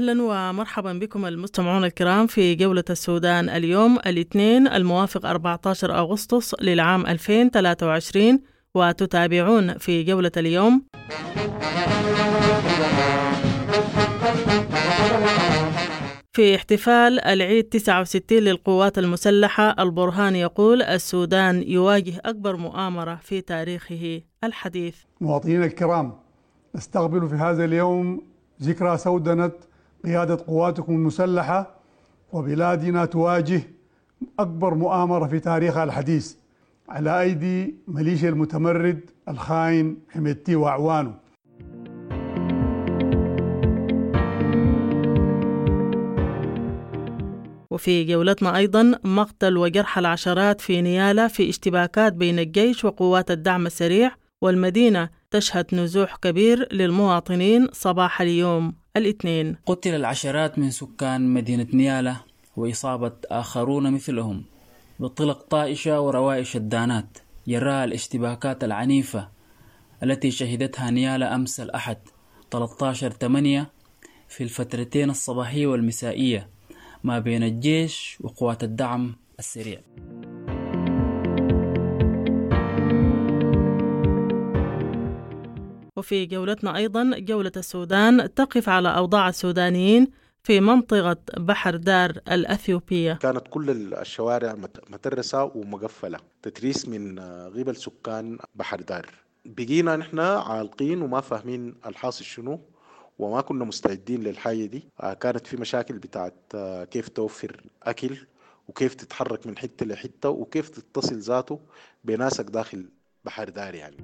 أهلا ومرحبا بكم المستمعون الكرام في جولة السودان اليوم الاثنين الموافق 14 أغسطس للعام 2023 وتتابعون في جولة اليوم. في احتفال العيد 69 للقوات المسلحة البرهان يقول السودان يواجه أكبر مؤامرة في تاريخه. الحديث. مواطنينا الكرام نستقبل في هذا اليوم ذكرى سودنة قيادة قواتكم المسلحة وبلادنا تواجه أكبر مؤامرة في تاريخها الحديث على أيدي ميليشيا المتمرد الخاين حميدتي وأعوانه وفي جولتنا أيضا مقتل وجرح العشرات في نيالا في اشتباكات بين الجيش وقوات الدعم السريع والمدينة تشهد نزوح كبير للمواطنين صباح اليوم الاثنين. قتل العشرات من سكان مدينة نيالا وإصابة آخرون مثلهم بطلق طائشة وروائش الدانات جراء الاشتباكات العنيفة التي شهدتها نيالا أمس الأحد 13 8 في الفترتين الصباحية والمسائية ما بين الجيش وقوات الدعم السريع. وفي جولتنا أيضا جولة السودان تقف على أوضاع السودانيين في منطقة بحر دار الأثيوبية. كانت كل الشوارع مترسة ومقفلة تتريس من قبل سكان بحر دار. بقينا نحن عالقين وما فاهمين الحاصل شنو وما كنا مستعدين للحاجة دي. كانت في مشاكل بتاعت كيف توفر أكل وكيف تتحرك من حتة لحتة وكيف تتصل ذاته بناسك داخل بحر دار يعني.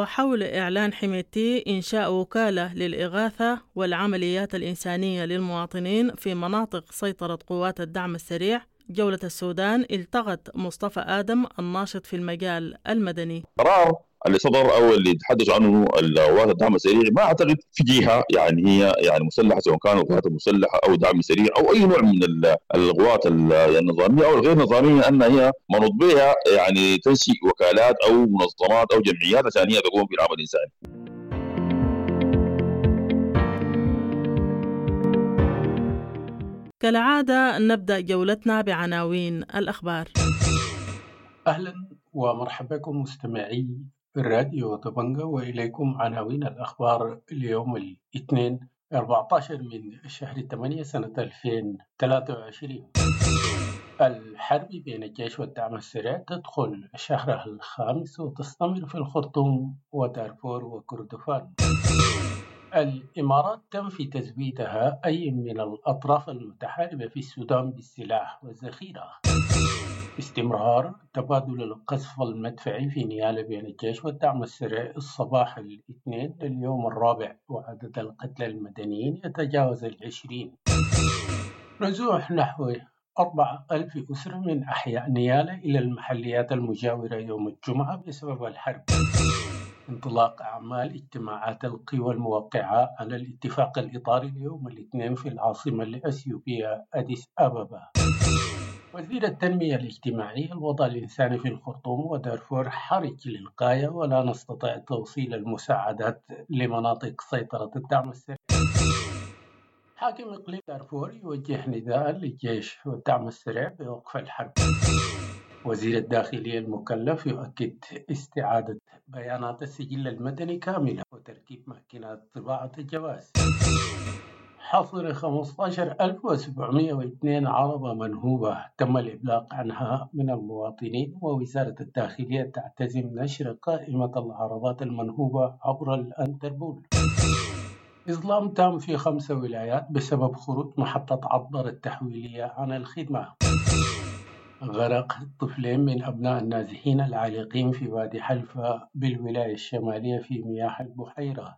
وحول إعلان حميتي إنشاء وكالة للإغاثة والعمليات الإنسانية للمواطنين في مناطق سيطرة قوات الدعم السريع. جولة السودان التقت مصطفى آدم الناشط في المجال المدني. قرار اللي صدر أو اللي تحدثوا عنه القوات الدعم السريع ما أعتقد في جهة يعني هي يعني مسلحة سواء كانت القوات المسلحة أو دعم سريع أو أي نوع من القوات النظامية أو الغير نظامية أن هي منوط بها يعني تنشئ وكالات أو منظمات أو جمعيات عشان هي تقوم بالعمل الانساني. كالعادة نبدأ جولتنا بعناوين الأخبار أهلا ومرحبا بكم مستمعي الراديو. طبنجة وإليكم عناوين الأخبار اليوم الاثنين 14 من شهر 8 سنة 2023 الحرب بين الجيش والدعم السريع تدخل شهرها الخامس وتستمر في الخرطوم ودارفور وكردفان. الإمارات تنفي تزويدها أي من الأطراف المتحاربة في السودان بالسلاح والذخيرة. استمرار تبادل القصف المدفعي في نيالا بين الجيش والدعم السريع الصباح الاثنين لليوم الرابع وعدد القتلى المدنيين يتجاوز العشرين. نزوح نحو أربعة ألف أسرة من أحياء نيالا إلى المحليات المجاورة يوم الجمعة بسبب الحرب. انطلاق أعمال اجتماعات القوى الموقعة على الاتفاق الإطاري اليوم الاثنين في العاصمة الأثيوبية أديس أبابا. وزير التنمية الاجتماعية الوضع الإنساني في الخرطوم ودارفور حرج للغاية ولا نستطيع توصيل المساعدات لمناطق سيطرة الدعم السريع. حاكم إقليم دارفور يوجه نداء للجيش والدعم السريع بوقف الحرب. وزير الداخلية المكلف يؤكد استعادة بيانات السجل المدني كاملة وتركيب ماكينات طباعة الجواز. حصر 15702 عربة منهوبة. تم الإبلاغ عنها من المواطنين ووزارة الداخلية تعتزم نشر قائمة العربات المنهوبة عبر الأنتربول. إظلام تام في خمس ولايات بسبب خروج محطة عبر التحويلية عن الخدمة. غرق طفلين من أبناء النازحين العالقين في وادي حلفا بالولاية الشمالية في مياه البحيرة.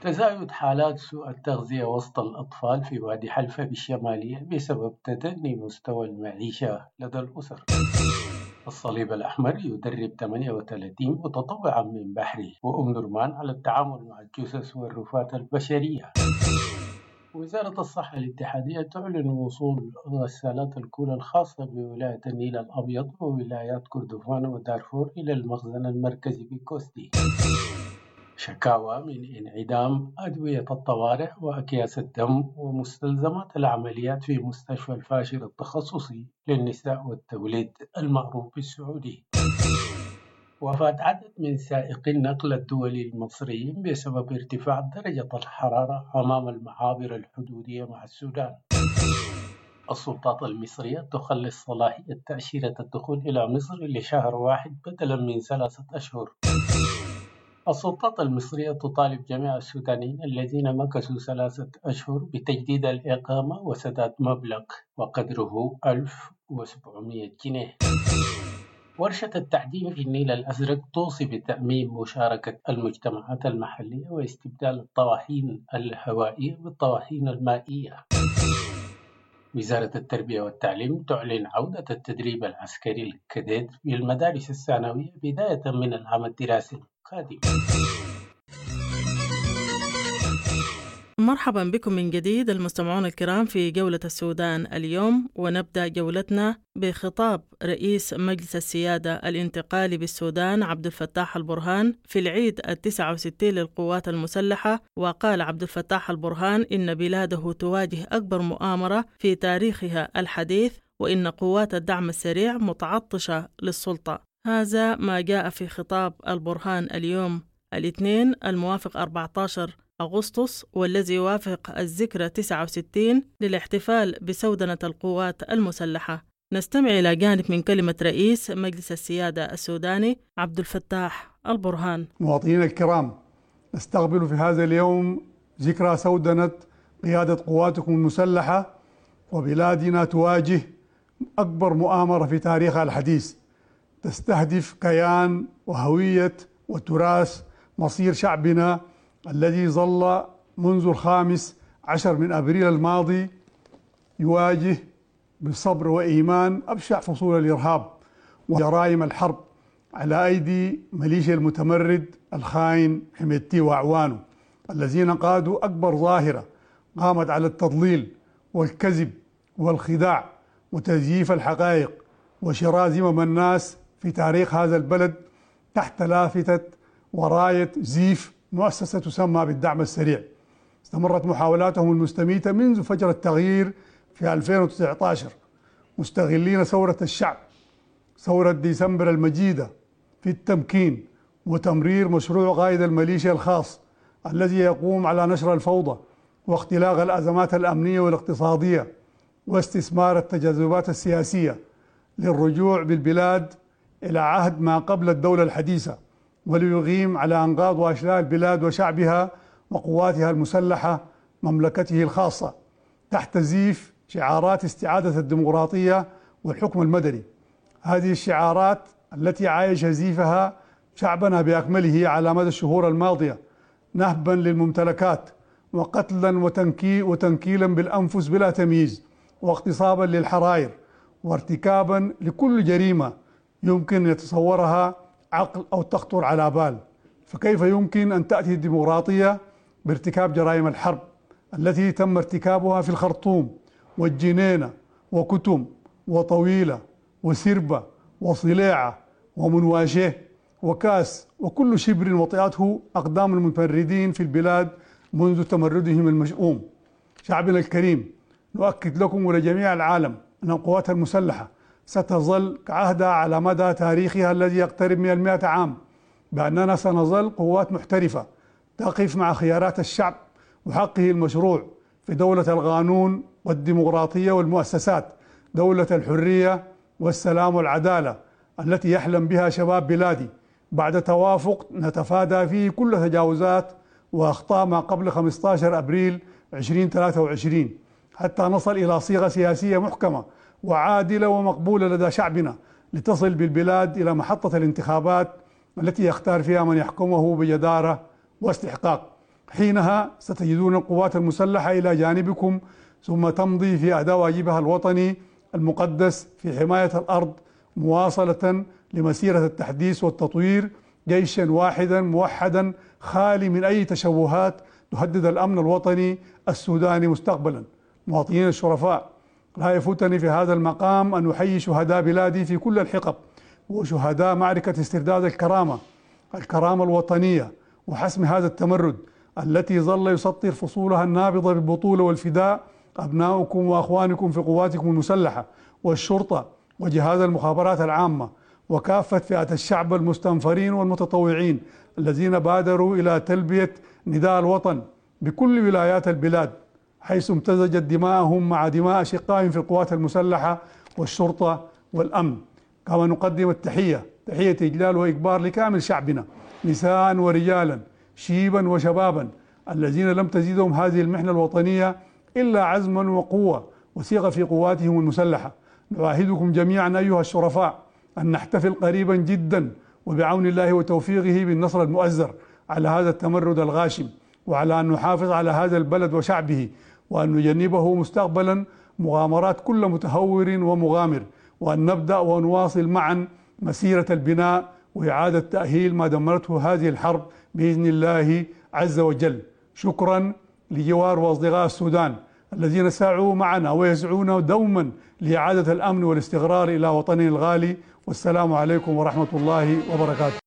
تزايد حالات سوء التغذية وسط الأطفال في وادي حلفا بالشمالية بسبب تدني مستوى المعيشة لدى الأسر. الصليب الأحمر يدرب 38 متطوعا من بحري وأم نرمان على التعامل مع الجثث والرفات البشرية. وزارة الصحة الاتحادية تعلن وصول غسالات الكلى الخاصة بولاية النيل الأبيض وولايات كردفان ودارفور إلى المخزن المركزي بكوستي. شكاوى من انعدام أدوية الطوارئ وأكياس الدم ومستلزمات العمليات في مستشفى الفاشر التخصصي للنساء والتوليد المعروف بالسعودي. وفاة عدد من سائقي النقل الدولي المصريين بسبب ارتفاع درجة الحرارة أمام المعابر الحدودية مع السودان. السلطات المصرية تخلص صلاحية تأشيرة الدخول إلى مصر لشهر واحد بدلا من ثلاثة أشهر. السلطات المصرية تطالب جميع السودانيين الذين مكثوا ثلاثة أشهر بتجديد الإقامة وسداد مبلغ وقدره 1700 جنيه. ورشة التعدين في النيل الأزرق توصي بتأمين مشاركة المجتمعات المحلية واستبدال الطواحين الهوائية بالطواحين المائية. وزارة التربية والتعليم تعلن عودة التدريب العسكري الكديد في المدارس الثانوية بداية من العام الدراسي. القادم مرحبا بكم من جديد المستمعون الكرام في جولة السودان اليوم ونبدأ جولتنا بخطاب رئيس مجلس السيادة الانتقالي بالسودان عبد الفتاح البرهان في العيد التسعة وستين للقوات المسلحة وقال عبد الفتاح البرهان إن بلاده تواجه أكبر مؤامرة في تاريخها الحديث وإن قوات الدعم السريع متعطشة للسلطة. هذا ما جاء في خطاب البرهان اليوم. الاثنين الموافق 14 أغسطس والذي يوافق الذكرى 69 للاحتفال بسودنة القوات المسلحة. نستمع إلى جانب من كلمة رئيس مجلس السيادة السوداني عبد الفتاح البرهان. مواطنينا الكرام نستقبل في هذا اليوم ذكرى سودنة قيادة قواتكم المسلحة وبلادنا تواجه أكبر مؤامرة في تاريخها الحديث. تستهدف كيان وهوية وتراث مصير شعبنا الذي ظل منذ الخامس عشر من أبريل الماضي يواجه بصبر وإيمان أبشع فصول الإرهاب وجرائم الحرب على أيدي ميليشيا المتمرد الخاين حميدتي وأعوانه الذين قادوا أكبر ظاهرة قامت على التضليل والكذب والخداع وتزييف الحقائق وشراء ذمم الناس في تاريخ هذا البلد تحت لافتة وراية زيف مؤسسة تسمى بالدعم السريع. استمرت محاولاتهم المستميتة منذ فجر التغيير في 2019 مستغلين ثورة الشعب ثورة ديسمبر المجيدة في التمكين وتمرير مشروع قائد الميليشيا الخاص الذي يقوم على نشر الفوضى واختلاق الأزمات الأمنية والاقتصادية واستثمار التجاذبات السياسية للرجوع بالبلاد إلى عهد ما قبل الدولة الحديثة وليقيم على أنقاض وأشلاء البلاد وشعبها وقواتها المسلحة مملكته الخاصة تحت زيف شعارات استعادة الديمقراطية والحكم المدني. هذه الشعارات التي عايش زيفها شعبنا بأكمله على مدى الشهور الماضية نهبا للممتلكات وقتلا وتنكي وتنكيلا بالأنفس بلا تمييز واغتصابا للحرائر وارتكابا لكل جريمة يمكن يتصورها عقل أو تخطر على بال. فكيف يمكن أن تأتي الديمقراطية بارتكاب جرائم الحرب التي تم ارتكابها في الخرطوم والجنينة وكتم وطويلة وسربة وصليعة ومنواشه وكأس وكل شبر وطئته أقدام المتمردين في البلاد منذ تمردهم المشؤوم. شعبنا الكريم نؤكد لكم ولجميع العالم أن القوات المسلحة ستظل كعهدها على مدى تاريخها الذي يقترب من المئة عام بأننا سنظل قوات محترفة تقف مع خيارات الشعب وحقه المشروع في دولة القانون والديمقراطية والمؤسسات دولة الحرية والسلام والعدالة التي يحلم بها شباب بلادي. بعد توافق نتفادى فيه كل تجاوزات واخطاء ما قبل 15 أبريل 2023 حتى نصل إلى صيغة سياسية محكمة وعادلة ومقبولة لدى شعبنا لتصل بالبلاد إلى محطة الانتخابات التي يختار فيها من يحكمه بجدارة واستحقاق. حينها ستجدون القوات المسلحة إلى جانبكم ثم تمضي في اداء واجبها الوطني المقدس في حماية الأرض مواصلة لمسيرة التحديث والتطوير جيشا واحدا موحدا خالي من أي تشوهات تهدد الأمن الوطني السوداني مستقبلا. مواطنين الشرفاء لا يفوتني في هذا المقام أن أحيي شهداء بلادي في كل الحقب وشهداء معركة استرداد الكرامة الكرامة الوطنية وحسم هذا التمرد التي ظل يسطر فصولها النابضة بالبطولة والفداء أبناؤكم وأخوانكم في قواتكم المسلحة والشرطة وجهاز المخابرات العامة وكافة فئات الشعب المستنفرين والمتطوعين الذين بادروا إلى تلبية نداء الوطن بكل ولايات البلاد. حيث امتزجت دماءهم مع دماء أشقائهم في القوات المسلحة والشرطة والأمن. كما نقدم التحية. تحية إجلال وإكبار لكامل شعبنا نساء ورجالا شيبا وشبابا الذين لم تزيدهم هذه المحنة الوطنية إلا عزما وقوة وثقة في قواتهم المسلحة. نعاهدكم جميعا أيها الشرفاء أن نحتفل قريبا جدا وبعون الله وتوفيقه بالنصر المؤزر على هذا التمرد الغاشم وعلى أن نحافظ على هذا البلد وشعبه وأن نجنبه مستقبلا مغامرات كل متهور ومغامر وأن نبدأ ونواصل معا مسيرة البناء وإعادة تأهيل ما دمرته هذه الحرب بإذن الله عز وجل. شكرا لجوار وأصدقاء السودان الذين سعوا معنا ويسعون دوما لإعادة الأمن والاستقرار إلى وطننا الغالي. والسلام عليكم ورحمة الله وبركاته.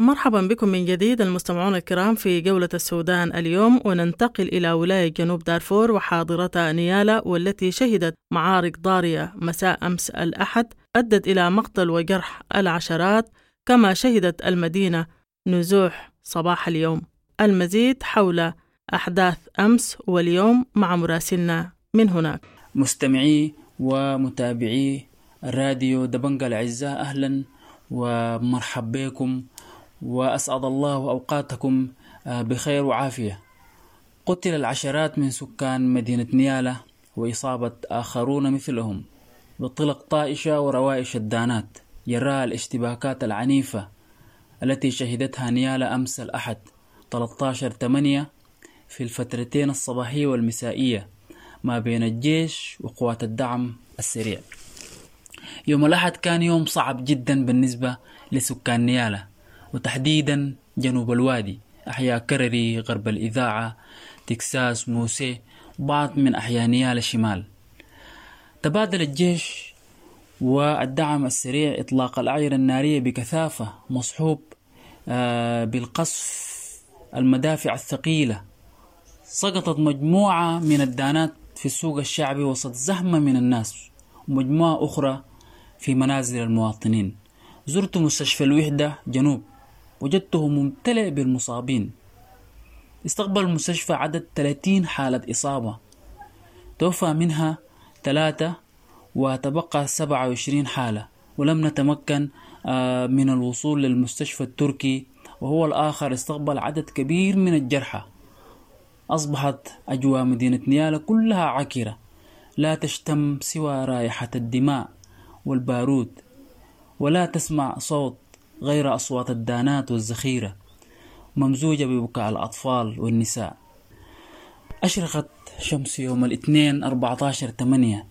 مرحبا بكم من جديد المستمعون الكرام في جولة السودان اليوم وننتقل إلى ولاية جنوب دارفور وحاضرتها نيالا والتي شهدت معارك ضارية مساء أمس الأحد أدت إلى مقتل وجرح العشرات كما شهدت المدينة نزوح صباح اليوم. المزيد حول أحداث أمس واليوم مع مراسلنا من هناك. مستمعي ومتابعي الراديو دبنجة الأعزاء أهلا ومرحب بكم وأسعد الله أوقاتكم بخير وعافية. قتل العشرات من سكان مدينة نيالة وإصابة آخرون مثلهم بطلق طائشة وروائش الدانات جراء الاشتباكات العنيفة التي شهدتها نيالة أمس الأحد 13 8 في الفترتين الصباحية والمسائية ما بين الجيش وقوات الدعم السريع. يوم الأحد كان يوم صعب جدا بالنسبة لسكان نيالة وتحديدا جنوب الوادي. أحياء كرري غرب الإذاعة تكساس موسى بعض من أحياء نيالة الشمال. تبادل الجيش والدعم السريع إطلاق الأعير النارية بكثافة مصحوب بالقصف المدافع الثقيلة. سقطت مجموعة من الدانات في السوق الشعبي وسط زحمة من الناس ومجموعة أخرى في منازل المواطنين. زرت مستشفى الوحدة جنوب. وجدته ممتلئ بالمصابين. استقبل المستشفى عدد 30 حالة إصابة. توفى منها ثلاثة وتبقى 27 حالة ولم نتمكن من الوصول للمستشفى التركي وهو الآخر استقبل عدد كبير من الجرحى. أصبحت أجواء مدينة نيالا كلها عكرة لا تشتم سوى رائحة الدماء والبارود ولا تسمع صوت غير أصوات الدانات والزخيرة ممزوجة ببكاء الأطفال والنساء. أشرقت شمس يوم الاثنين 14 8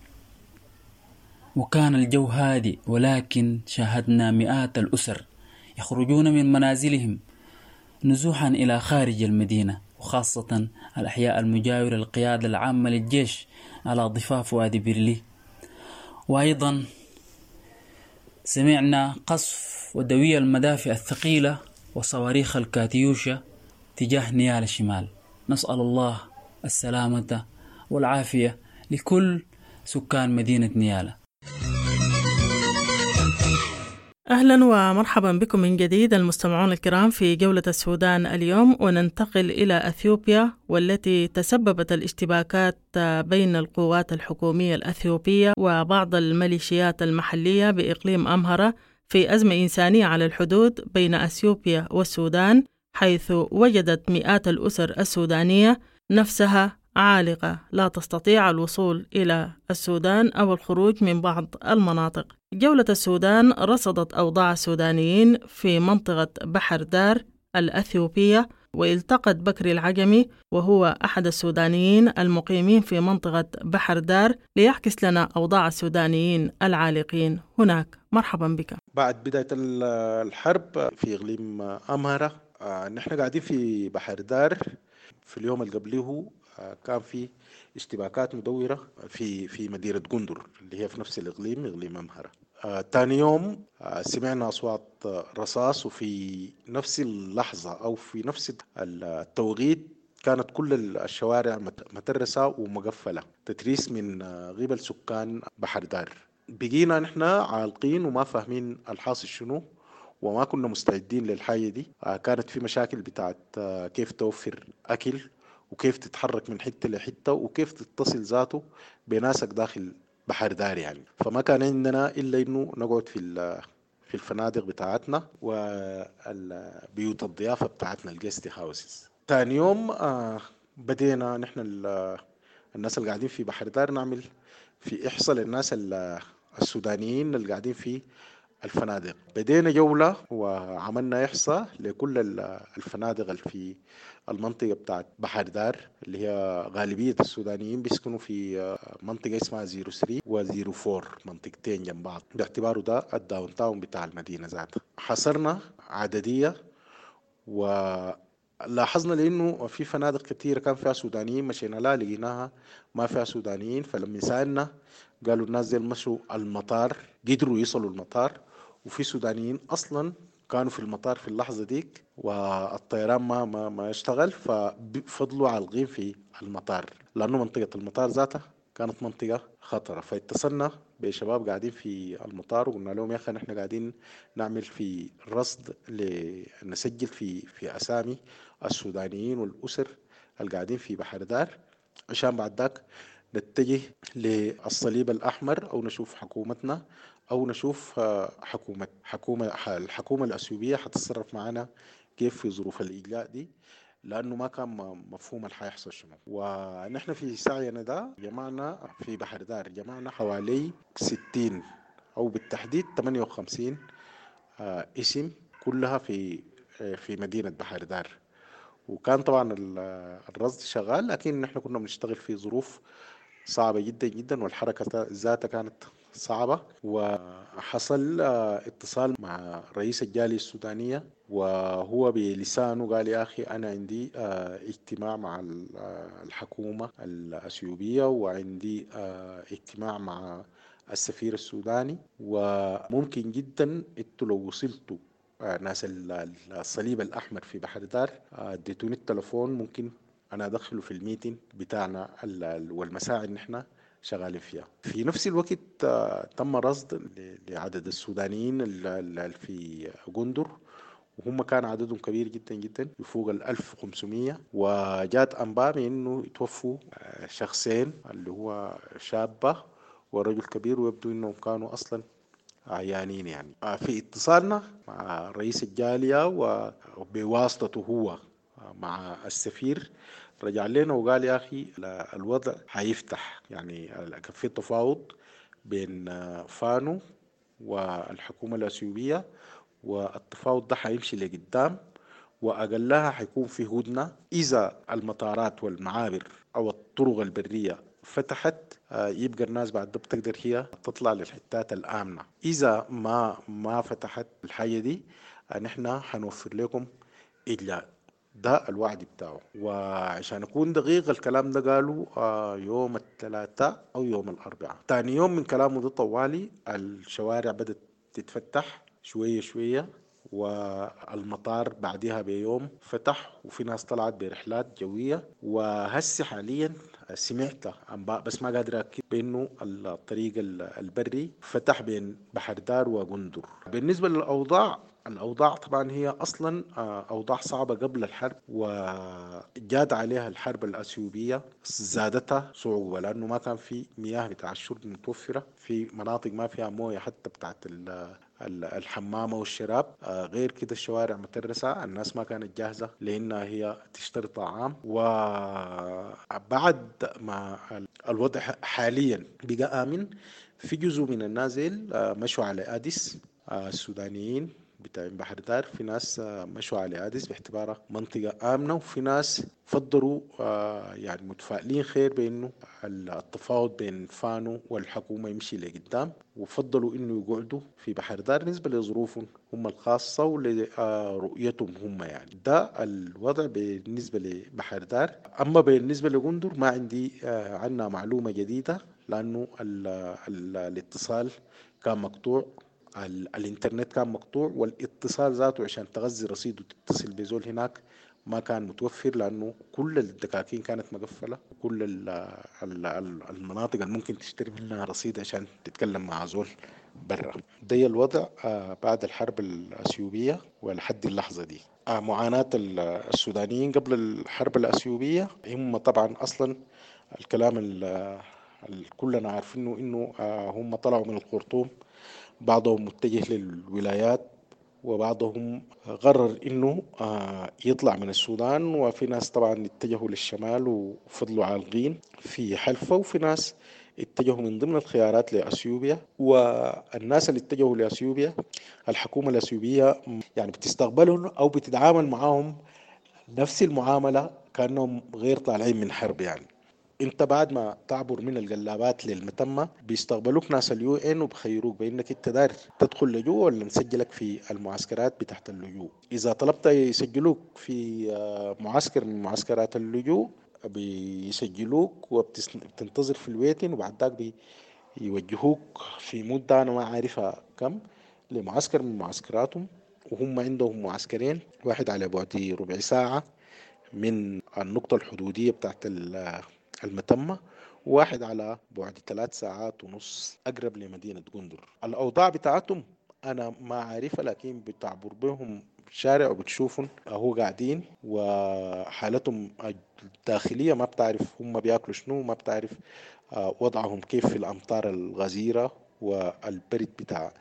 وكان الجو هادئ ولكن شاهدنا مئات الأسر يخرجون من منازلهم نزوحا إلى خارج المدينة وخاصة الأحياء المجاورة للقيادة العامة للجيش على ضفاف وادي بيرلي وأيضا سمعنا قصف ودوي المدافع الثقيلة وصواريخ الكاتيوشا تجاه نيال الشمال. نسأل الله السلامة والعافية لكل سكان مدينة نيالا. أهلا ومرحبا بكم من جديد المستمعون الكرام في جولة السودان اليوم وننتقل إلى أثيوبيا والتي تسببت الاشتباكات بين القوات الحكومية الأثيوبية وبعض الميليشيات المحلية بإقليم أمهرة في أزمة إنسانية على الحدود بين أثيوبيا والسودان حيث وجدت مئات الأسر السودانية نفسها عالقة. لا تستطيع الوصول إلى السودان أو الخروج من بعض المناطق. جولة السودان رصدت أوضاع السودانيين في منطقة بحر دار الأثيوبية والتقت بكري العجمي وهو أحد السودانيين المقيمين في منطقة بحر دار ليعكس لنا أوضاع السودانيين العالقين. هناك. مرحبا بك. بعد بداية الحرب في إقليم أمهرة آه نحن قاعدين في بحر دار. في اليوم اللي قبله كان في اشتباكات مدورة في في مدينة قندر اللي هي في نفس الإقليم إقليم أمهرة آه تاني يوم آه سمعنا أصوات آه رصاص وفي نفس اللحظة أو في نفس التوقيت كانت كل الشوارع مترسة ومقفلة تتريس من آه قبل سكان بحر دار بقينا نحن عالقين وما فاهمين الحاصل شنو وما كنا مستعدين للحاجة دي. آه كانت في مشاكل بتاعت آه كيف توفر أكل وكيف تتحرك من حتة لحتة وكيف تتصل ذاته بناسك داخل بحر دار يعني. فما كان عندنا إلا إنه نقعد في في الفنادق بتاعتنا وبيوت الضيافة بتاعتنا الجيست هاوسز تاني يوم آه بدينا نحن الناس اللي قاعدين في بحر دار نعمل في إحصاء للناس السودانيين اللي قاعدين في الفنادق. بدينا جولة وعملنا إحصاء لكل الفنادق اللي في المنطقة بتاعت بحر دار اللي هي غالبية السودانيين بيسكنوا في منطقة اسمها 03 و 04 منطقتين جنب بعض. باعتباره ده الداون تاون بتاع المدينة ذاتها. حصرنا عددية ولاحظنا لأنه في فنادق كثيرة كان فيها سودانيين مشينا لا لقيناها ما فيها سودانيين. فلما سألنا قالوا الناس دي مشوا المطار قدروا يصلوا المطار. وفي سودانيين أصلا كانوا في المطار في اللحظة ديك والطيران ما ما, ما اشتغل ففضلوا عالقين في المطار لأنه منطقة المطار ذاتها كانت منطقة خطرة. فاتصلنا بشباب قاعدين في المطار وقلنا لهم يا أخي نحن قاعدين نعمل في رصد نسجل في في أسامي السودانيين والأسر اللي قاعدين في بحر دار عشان بعد ذاك نتجه للصليب الأحمر أو نشوف حكومتنا أو نشوف حكومة حكومة الحكومة الأثيوبية حتتصرف معنا كيف في ظروف الإجلاء دي لأنه ما كان مفهوم اللي حيحصل شنو. ونحن في سعينا ده جمعنا في بحر دار جمعنا حوالي 60 أو بالتحديد 58 اسم كلها في في مدينة بحر دار. وكان طبعا الرصد شغال لكن نحن كنا بنشتغل في ظروف صعبة جدا جدا والحركة ذاتها كانت صعبة وحصل اتصال مع رئيس الجالية السودانية وهو بلسانه قال يا أخي أنا عندي اجتماع مع الحكومة الأثيوبية وعندي اجتماع مع السفير السوداني وممكن جدا أنتوا لو وصلتوا ناس الصليب الأحمر في بحر دار اديتوني التلفون ممكن أنا أدخله في الميتين بتاعنا والمساعي اللي إحنا شغالين فيها. في نفس الوقت تم رصد لعدد السودانيين اللي في جندر وهم كان عددهم كبير جدا جدا يفوق ال 1500 وجات أنباء بانه يتوفوا شخصين اللي هو شابة ورجل كبير ويبدو إنهم كانوا أصلا عيانين يعني. في اتصالنا مع رئيس الجالية وبواسطته هو مع السفير رجع لنا وقال يا أخي الوضع حيفتح يعني كان في تفاوض بين فانو والحكومة الأثيوبية والتفاوض ده حيمشي لقدام وأقلها حيكون في هدنة. إذا المطارات والمعابر أو الطرق البرية فتحت يبقى الناس بعد ده بتقدر هي تطلع للحتات الآمنة. إذا ما ما فتحت الحاجة دي نحن حنوفر لكم إجلاء. ده الوعد بتاعه. وعشان اكون دقيق الكلام ده قالوا آه يوم الثلاثاء أو يوم الأربعاء. تاني يوم من كلامه ده طوالي الشوارع بدت تتفتح شوية شوية والمطار بعدها بيوم فتح وفي ناس طلعت برحلات جوية. وهسه حاليا سمعت أنباء بس ما قادر أكد بأنه الطريق البري فتح بين بحر دار وجندر. بالنسبة للأوضاع الأوضاع طبعا هي أصلا أوضاع صعبة قبل الحرب وجاد عليها الحرب الأثيوبية زادتها صعوبة لأنه ما كان في مياه بتاع الشرب متوفرة في مناطق ما فيها موية حتى بتاعت الحمامة والشراب غير كده الشوارع مترسة الناس ما كانت جاهزة لأنها هي تشتري طعام. وبعد ما الوضع حاليا بقى آمن في جزء من النازل مشوا على أديس السودانيين. بتاع بحر دار في ناس مشوا على أديس باعتبارها منطقة آمنة وفي ناس فضلوا يعني متفائلين خير بأنه التفاوض بين فانو والحكومة يمشي لقدام وفضلوا إنه يقعدوا في بحر دار بالنسبة لظروفهم هم الخاصة ولرؤيتهم هم يعني. ده الوضع بالنسبة لبحر دار أما بالنسبة لغندر ما عندي عنا معلومة جديدة لأنه ال ال الاتصال كان مقطوع. الإنترنت كان مقطوع والاتصال ذاته عشان تغذي رصيد وتتصل بزول هناك ما كان متوفر لأنه كل الدكاكين كانت مقفلة. كل المناطق اللي ممكن تشتري منها رصيد عشان تتكلم مع زول برا. ده الوضع بعد الحرب الأثيوبية ولحد اللحظة دي. معاناة السودانيين قبل الحرب الأثيوبية هم طبعا أصلا الكلام كلنا عارفينه إنه هم طلعوا من الخرطوم. بعضهم متجه للولايات وبعضهم قرر إنه يطلع من السودان وفي ناس طبعا اتجهوا للشمال وفضلوا عالقين في حلفة وفي ناس اتجهوا من ضمن الخيارات لأثيوبيا. والناس اللي اتجهوا لأثيوبيا الحكومة الأثيوبية يعني بتستقبلهم أو بتتعامل معاهم نفس المعاملة كأنهم غير طالعين من حرب يعني. انت بعد ما تعبر من القلابات للمتمة بيستقبلوك ناس اليو إن وبخيروك بإنك انت داير تدخل لجوء ولا نسجلك في المعسكرات بتاعت اللجوء. إذا طلبت يسجلوك في معسكر من معسكرات اللجوء بيسجلوك وبتنتظر في الويتن وبعد ذاك بيوجهوك في مدة أنا ما عارفها كم لمعسكر من معسكراتهم وهم عندهم معسكرين واحد على بعد ربع ساعة من النقطة الحدودية بتاعت المتمة واحد على بعد ثلاث ساعات ونص أقرب لمدينة جندر. الأوضاع بتاعتهم أنا ما عارفها لكن بتعبر بهم الشارع وبتشوفهم هو قاعدين وحالتهم الداخلية ما بتعرف هم بياكلوا شنو ما بتعرف وضعهم كيف في الأمطار الغزيرة والبرد بتاع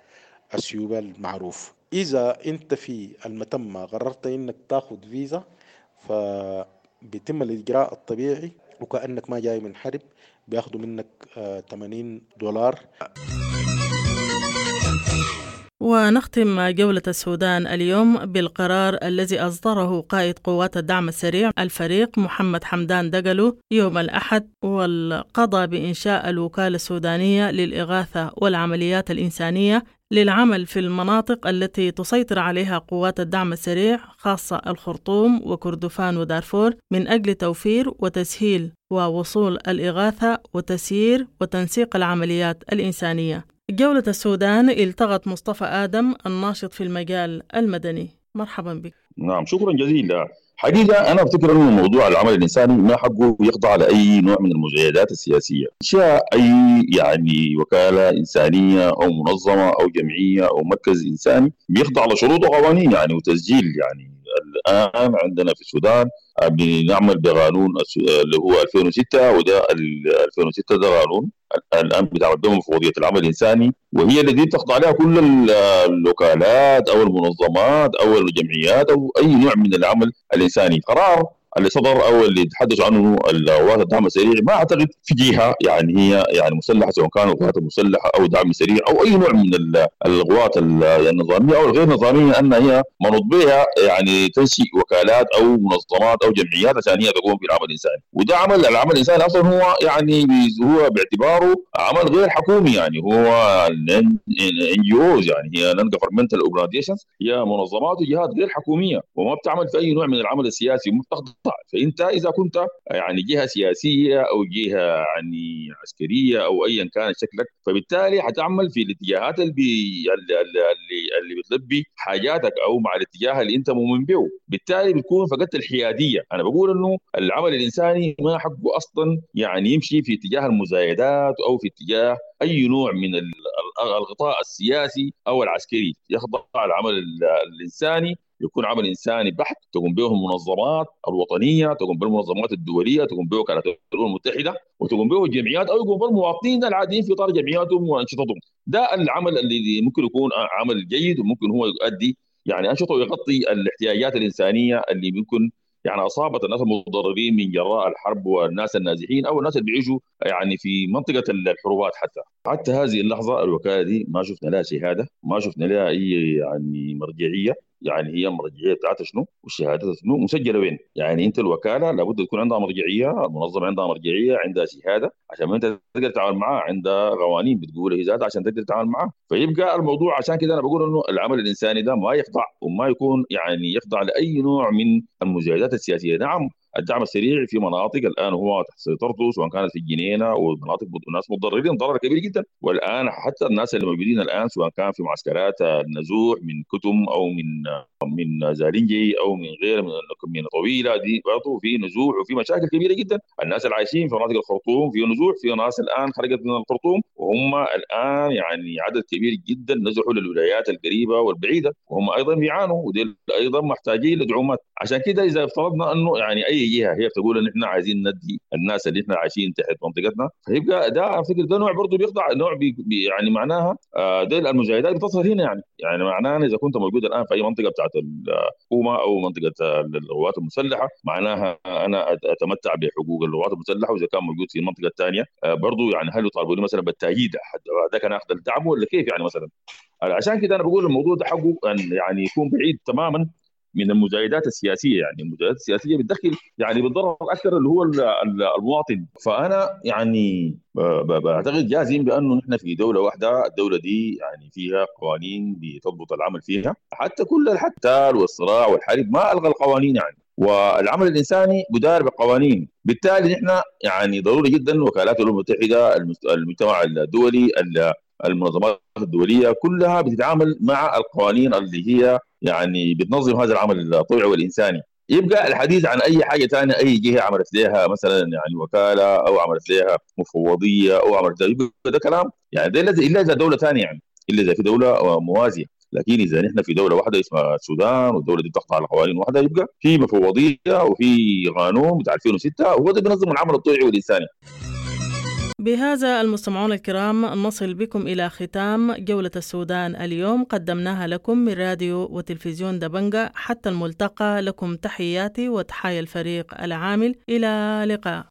أثيوبيا المعروف. إذا أنت في المتمة قررت إنك تاخذ فيزا فبيتم الإجراء الطبيعي وكأنك ما جاي من حرب بياخدوا منك 80 دولار. ونختم جولة السودان اليوم بالقرار الذي أصدره قائد قوات الدعم السريع الفريق محمد حمدان دقلو يوم الأحد والقضى بإنشاء الوكالة السودانية للإغاثة والعمليات الإنسانية للعمل في المناطق التي تسيطر عليها قوات الدعم السريع خاصة الخرطوم وكردفان ودارفور من أجل توفير وتسهيل ووصول الإغاثة وتسيير وتنسيق العمليات الإنسانية. جولة السودان التقط مصطفى آدم الناشط في المجال المدني. مرحبا بك. نعم شكرا جزيلا. حقيقة أنا أفتكر أنه موضوع العمل الإنساني ما حقه يخضع لأي نوع من المزايدات السياسية. شاء أي يعني وكالة إنسانية أو منظمة أو جمعية أو مركز إنساني بيخضع لشروط وقوانين يعني وتسجيل يعني الآن عندنا في السودان بنعمل بقانون اللي هو 2006 وده 2006 ده قانون الآن بتعمل به مفوضيه العمل الإنساني وهي التي تخضع لها كل الوكالات أو المنظمات أو الجمعيات أو أي نوع من العمل الإنساني. قرار اللي صدر أو اللي تحدث عنه القوات الدعم السريع ما أعتقد في جهة يعني هي يعني مسلحة سواء كانت القوات المسلحة أو دعم سريع أو أي نوع من القوات النظامية أو الغير نظامية أن هي منوط بها يعني تنشئ وكالات أو منظمات أو جمعيات عشان هي تقوم بالعمل الإنساني. وده عمل العمل الإنساني أصلا هو يعني هو باعتباره عمل غير حكومي يعني هو NGOs يعني هي non-governmental organizations هي منظمات وجهات غير حكومية وما بتعمل في أي نوع من العمل السياسي وما بتخضع فأنت إذا كنت يعني جهة سياسية أو جهة يعني عسكرية أو ايا كان شكلك فبالتالي حتعمل في الاتجاهات اللي اللي, اللي, اللي بتلبي حاجاتك أو مع الاتجاه اللي أنت مؤمن به. بالتالي بتكون فقدت الحيادية. أنا بقول إنه العمل الإنساني ما حقه أصلا يعني يمشي في اتجاه المزايدات أو في اتجاه أي نوع من الغطاء السياسي أو العسكري. يخضع العمل الإنساني يكون عمل إنساني بحت تقوم به المنظمات الوطنية تقوم به المنظمات الدولية تقوم به وكالات الامم المتحدة وتقوم به الجمعيات أو يقوم به المواطنين العاديين في اطار جمعياتهم وأنشطتهم. ده العمل اللي ممكن يكون عمل جيد وممكن هو يؤدي يعني أنشطة ويغطي الاحتياجات الإنسانية اللي ممكن يعني أصابت الناس المتضررين من جراء الحرب والناس النازحين أو الناس اللي بيعيشوا يعني في منطقة الحروبات حتى. حتى هذه اللحظة الوكالة دي ما شفنا لها شهادة ما شفنا لها أي يعني مرجعية. يعني هي المرجعيه بتاعتها شنو؟ والشهادات شنو؟ مسجلة وين؟ يعني أنت الوكالة لابد تكون عندها مرجعية المنظمة عندها مرجعية عندها شهادة عشان أنت تقدر تتعامل معها. عندها قوانين بتقول هي ذاتها عشان تقدر تتعامل معها. فيبقى الموضوع عشان كده أنا بقول إنه العمل الإنساني ده ما يخضع وما يكون يعني يخضع لأي نوع من المجاهدات السياسية. نعم الدعم السريع في مناطق الآن هو تحت سيطرته سواء كانت في الجنينه ومناطق ناس متضررين ضرر كبير جدا. والآن حتى الناس اللي موجودين الآن سواء كان في معسكرات النزوح من كتم أو من من زالنجي أو من غير من من طويلة. دي برضه في نزوح وفي مشاكل كبيرة جدا. الناس اللي عايشين في مناطق الخرطوم في نزوح. في ناس الآن خرجت من الخرطوم وهم الآن يعني عدد كبير جدا. نزحوا للولايات القريبة والبعيدة وهم أيضا بيعانوا ودي أيضا محتاجين لدعومات. عشان كده إذا افترضنا أنه يعني أي جهة هي بتقول إن إحنا عايزين ندي الناس اللي إحنا عايشين تحت منطقتنا فيبقى ده افتكر ده نوع برضه بيخضع نوع بي يعني معناها ده المجاهدات بتصل هنا يعني. يعني معناها إذا كنت موجود الآن في أي منطقة بتاعت الحكومة أو منطقة القوات المسلحة. معناها أنا أتمتع بحقوق القوات المسلحة وإذا كان موجود في المنطقة الثانية برضه يعني هل يطالبوني مثلا بالتأييد ده كان أخذ الدعم ولا كيف يعني مثلا؟ عشان كده أنا بقول الموضوع ده حقه أن يعني يكون بعيد تماما. من المزايدات السياسية يعني المزايدات السياسية بتدخل يعني بتضرر أكثر اللي هو المواطن. فأنا يعني بعتقد جازم بأنه نحن في دولة واحدة الدولة دي يعني فيها قوانين بتضبط العمل فيها. حتى كل الحتال والصراع والحرب ما ألغى القوانين يعني. والعمل الإنساني بدار بقوانين. بالتالي نحن يعني ضروري جدا وكالات الأمم المتحدة المجتمع الدولي المنظمات الدولية كلها بتتعامل مع القوانين اللي هي يعني بتنظم هذا العمل الطوعي والإنساني. يبقى الحديث عن أي حاجة ثانية أي جهة عملت لها مثلا يعني وكالة أو عملت لها مفوضية أو عملت لها يبقى ده كلام. يعني ده إلا اذا دولة ثانية يعني. إلا إذا في دولة موازية. لكن إذا نحن في دولة واحدة اسمها السودان والدولة دي بتخضع لقوانين واحدة يبقى في مفوضية وفي قانون بتاع 2006 وهو ده بينظم العمل الطوعي والإنساني. بهذا المستمعون الكرام نصل بكم إلى ختام جولة السودان اليوم. قدمناها لكم من راديو وتلفزيون دبنجة حتى الملتقى لكم تحياتي وتحايا الفريق العامل. إلى لقاء